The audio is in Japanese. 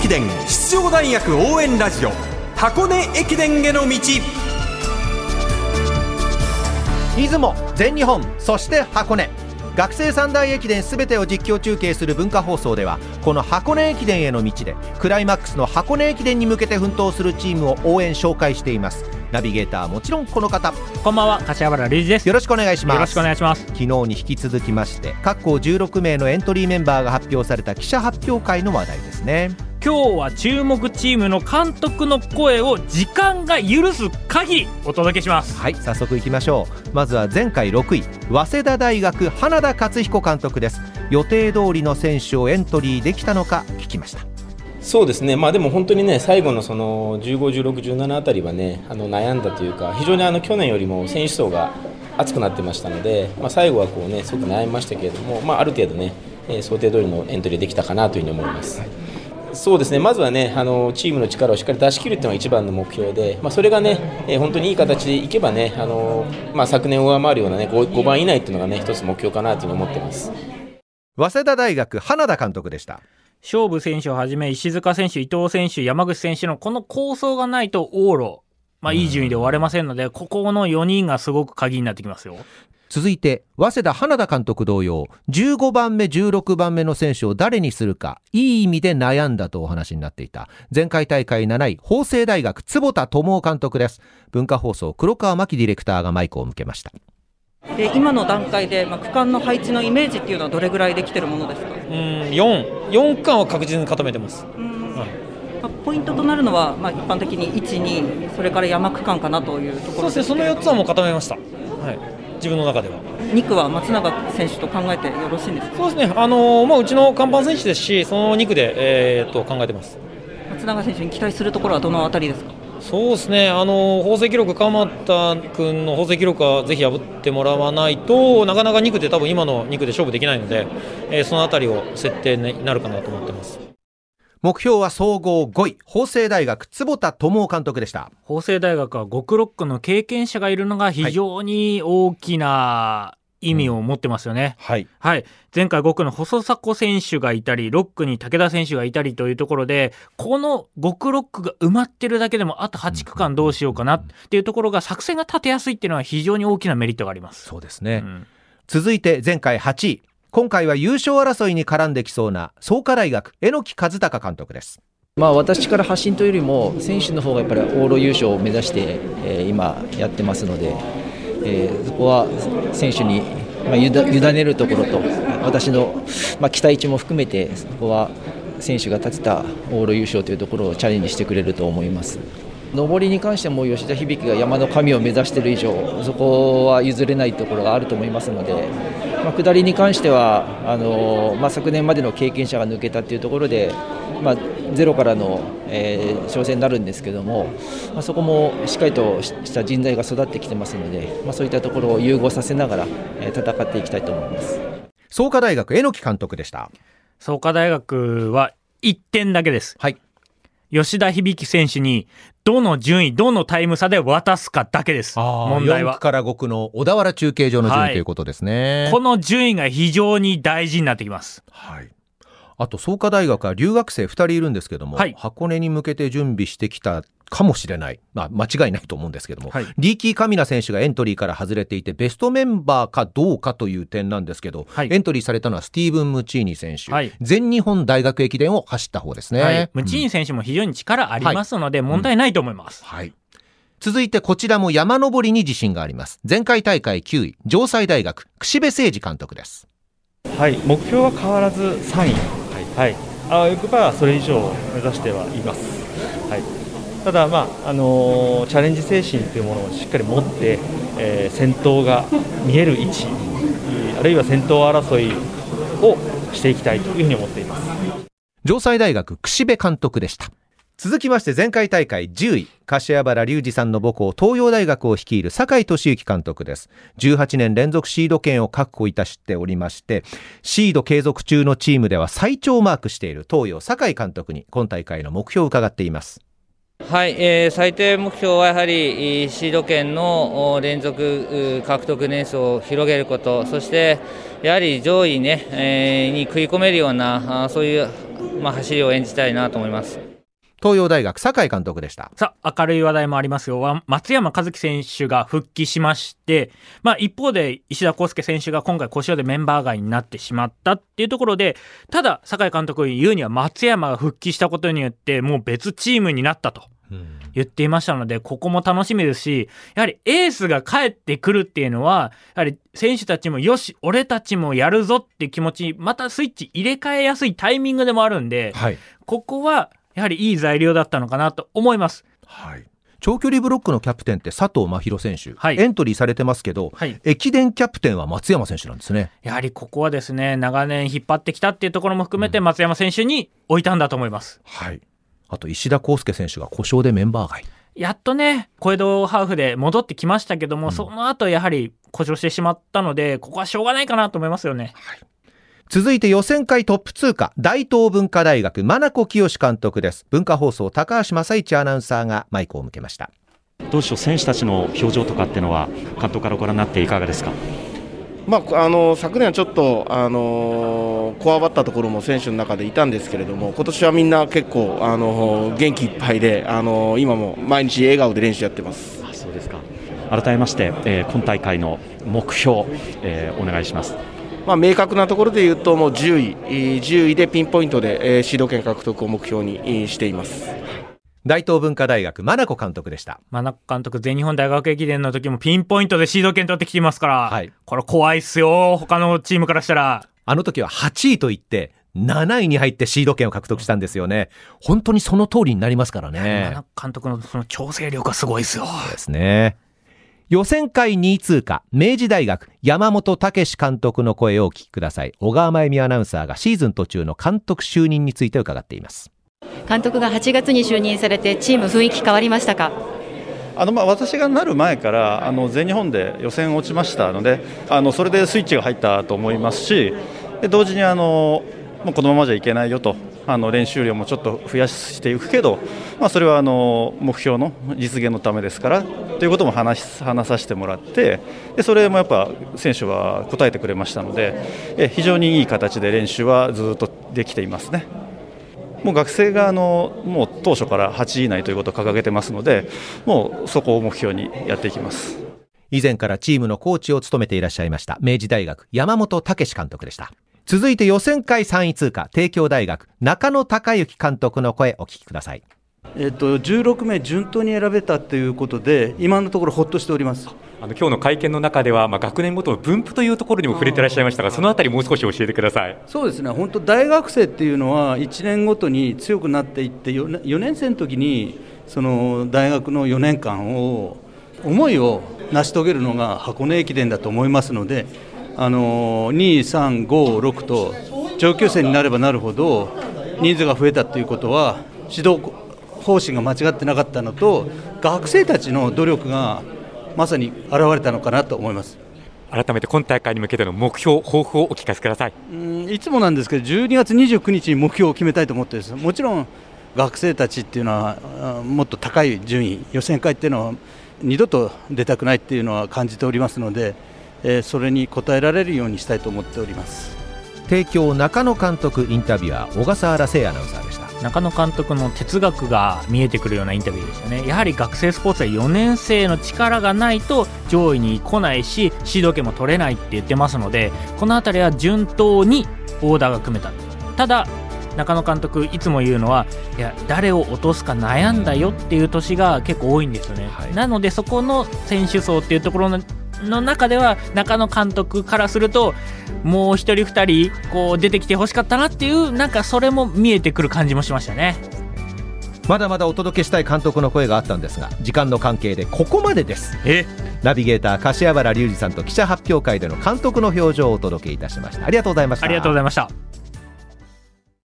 駅伝出場大学応援ラジオ箱根駅伝への道。出雲全日本そして箱根。学生三大駅伝すべてを実況中継する文化放送ではこの箱根駅伝への道でクライマックスの箱根駅伝に向けて奮闘するチームを応援紹介しています。ナビゲーターはもちろんこの方。こんばんは柏原隆二です。よろしくお願いします。よろしくお願いします。昨日に引き続きまして各校16名のエントリーメンバーが発表された記者発表会の話題ですね今日は注目チームの監督の声を時間が許す限りお届けします。はい早速いきましょう。まずは前回6位早稲田大学花田勝彦監督です。予定通りの選手をエントリーできたのか聞きました。そうですね、まあ、でも本当にね最後のその15、16、17あたりはねあの悩んだというか非常にあの去年よりも選手層が厚くなってましたので、まあ、最後はこう、ね、すごく悩みましたけれども、まあ、ある程度ね、えー、想定通りのエントリーできたかなというふうに思います。そうですねまずはねあのチームの力をしっかり出し切るというのが一番の目標で、まあ、それがね、えー、本当にいい形でいけばねあの、まあ、昨年を上回るような、ね、5, 5番以内というのがね一つ目標かなというふうに思ってます早稲田大学花田監督でした。勝負選手をはじめ石塚選手、伊藤選手、山口選手のこの構想がないと往路、まあ、いい順位で終われませんので、ここの4人がすごく鍵になってきますよ。続いて早稲田花田監督同様15番目16番目の選手を誰にするかいい意味で悩んだとお話になっていた。前回大会7位法政大学坪田智夫監督です。文化放送黒川真希ディレクターがマイクを向けました。で今の段階で、まあ、区間の配置のイメージっていうのはどれぐらいできてるものですか？うん4、4区間は確実に固めてます。はい。まあ、ポイントとなるのは、まあ、一般的に1、2、それから山区間かなというところですその4つはもう固めました、はい、自分の中では。2区は松永選手と考えてよろしいんですか？そうですね、あのー、まあ、うちの看板選手ですし、その2区で、えー、っと考えてます松永選手に期待するところはどのあたりですか？そうですね、あの法政記録、鎌田君の法政記録はぜひ破ってもらわないとなかなか2区で多分今の2区で勝負できないので、えー、そのあたりを設定になるかなと思ってます。目標は総合5位。法政大学坪田智夫監督でした。法政大学は5区6区の経験者がいるのが非常に大きな意味を持ってますよね。うん、はい、はい、前回5区の細迫選手がいたり6区に武田選手がいたりというところでこの5区6区が埋まってるだけでもあと8区間どうしようかなっていうところが作戦が立てやすいっていうのは非常に大きなメリットがあります。そうですね、うん、続いて前回8位今回は優勝争いに絡んできそうな創価大学榎木和孝監督です。まあ、私から発信というよりも選手の方がやっぱり往路優勝を目指して、えー、今やってますので、えー、そこは選手にまあ、委ねるところと私の、まあ、期待値も含めてそこは選手が立てた往路優勝というところをチャレンジしてくれると思います。上りに関しても吉田響が山の神を目指している以上そこは譲れないところがあると思いますので、まあ、下りに関してはあの、まあ、昨年までの経験者が抜けたというところで、まあ、ゼロからの、えー、挑戦になるんですけども、まあ、そこもしっかりとした人材が育ってきてますので、まあ、そういったところを融合させながら、えー、戦っていきたいと思います。創価大学榎木監督でした。創価大学は1点だけです。はい吉田響選手にどの順位、どのタイム差で渡すかだけです。問題は。4区から5区の小田原中継所の順位、はい、ということですね。この順位が非常に大事になってきます。はい。あと創価大学は留学生2人いるんですけども、はい、箱根に向けて準備してきたかもしれない、まあ、間違いないと思うんですけども、はい、リーキー・カミナ選手がエントリーから外れていてベストメンバーかどうかという点なんですけど、はい、エントリーされたのはスティーブン・ムチーニ選手、はい、全日本大学駅伝を走った方ですね、ムチーニ選手も非常に力ありますので、問題ないと思います、はい。続いてこちらも山登りに自信があります。前回大会9位城西大学櫛部誠二監督です。はい。目標は変わらず3位はい、あよくばそれ以上目指してはいます。はい、ただ、まああのー、チャレンジ精神というものをしっかり持って、えー、先頭が見える位置、あるいは先頭争いをしていきたいというふうに思っています。城西大学櫛部監督でした。続きまして前回大会10位柏原隆二さんの母校東洋大学を率いる酒井俊之監督です18年連続シード権を確保いたしておりましてシード継続中のチームでは最長マークしている東洋酒井監督に今大会の目標を伺っていますはい、えー、最低目標はやはりシード権の連続獲得年数を広げることそしてやはり上位ね、えー、に食い込めるようなそういうまあ、走りを演じたいなと思います。東洋大学酒井監督でしたさあ、明るい話題もありますよ。わ松山和樹選手が復帰しまして、まあ一方で石田康介選手が今回故障でメンバー外になってしまったっていうところで、ただ、酒井監督が言うには松山が復帰したことによってもう別チームになったと。言っていましたので、ここも楽しみですし、やはりエースが帰ってくるっていうのは、やはり選手たちもよし、俺たちもやるぞって気持ち、またスイッチ入れ替えやすいタイミングでもあるんで、はいここはやはりいい材料だったのかなと思います。はい。長距離ブロックのキャプテンって佐藤真宏選手、はい。エントリーされてますけど、はい。駅伝キャプテンは松山選手なんですね。やはりここはですね、長年引っ張ってきたっていうところも含めて松山選手に置いたんだと思います。はい。あと石田康介選手が故障でメンバー外。やっとね、小江戸ハーフで戻ってきましたけども、その後やはり故障してしまったので、ここはしょうがないかなと思いますよね。続いて予選会トップ通過大東文化大学真名清監督です文化放送高橋正一アナウンサーがマイクを向けましたどうでしょう、選手たちの表情とかっていうのは、監督からご覧になっていかがですか？まあ、あの昨年はちょっと、あのこわばったところも選手の中でいたんですけれども今年はみんな結構、あの元気いっぱいで、あの今も毎日笑顔で練習やってます。あそうですか改めまして、えー今大会の目標、えーお願いします。まあ、明確なところで言うともう10位えー10位でピンポイントで、えー、シード権獲得を目標にえーしています。大東文化大学真名子監督でした真中監督、全日本大学駅伝の時もピンポイントでシード権取ってきていますから、これ怖いっすよ、他のチームからしたら。あの時は8位と言って7位に入ってシード権を獲得したんですよね本当にその通りになりますから真ね中監督のその調整力がすごいですよ。ですね予選会2位通過。明治大学山本武監督の声をお聞きください。小川真由美アナウンサーがシーズン途中の監督就任について伺っています。監督が8月に就任されてチーム雰囲気変わりましたか？あのまあ私がなる前からあの全日本で予選落ちましたのであのそれでスイッチが入ったと思いますしで同時にあのもうこのままじゃいけないよとあの練習量もちょっと増やしていくけど、まあ、それはあの目標の実現のためですからということも話話させてもらってでそれもやっぱ選手は答えてくれましたので非常にいい形で練習はずっとできていますね。もう学生があのもう当初から8位以内ということを掲げてますので、もうそこを目標にやっていきます。以前からチームのコーチを務めていらっしゃいました明治大学山本武監督でした続いて予選会3位通過帝京大学中野孝之監督の声お聞きくださいえっと、16名順当に選べたということで、今のところほっとしております。あの今日の会見の中では、まあ、学年ごとの分布というところにも触れていらっしゃいましたが、そのあたり、もう少し教えてください。そうですね、本当、大学生っていうのは、1年ごとに強くなっていって、4, 4年生の時に、その大学の4年間を、思いを成し遂げるのが箱根駅伝だと思いますので、あの2、3、5、6と、上級生になればなるほど、人数が増えたということは、指導方針が間違ってなかったのと、学生たちの努力がまさに現れたのかなと思います。改めて今大会に向けての目標、抱負をお聞かせください。うんいつもなんですけど、12月29日に目標を決めたいと思ってです、もちろん学生たちっていうのは、あもっと高い順位、予選会っていうのは、二度と出たくないっていうのは感じておりますので、えーそれに応えられるようにしたいと思っております。帝京中野監督インタビュアー小笠原聖アナウンサーでした。中野監督の哲学が見えてくるようなインタビューでしたね。やはり学生スポーツは4年生の力がないと上位に来ないしシード権も取れないって言ってますのでこの辺りは順当にオーダーが組めたただ中野監督いつも言うのはいや誰を落とすか悩んだよっていう年が結構多いんですよね、なのでそこの選手層っていうところのの中では中野監督からするともう一人二人こう出てきてほしかったなっていうなんかそれも見えてくる感じもしましたね。まだまだお届けしたい監督の声があったんですが時間の関係でここまでです。え？ナビゲーター柏原隆二さんと記者発表会での監督の表情をお届けいたしました。ありがとうございました。ありがとうございました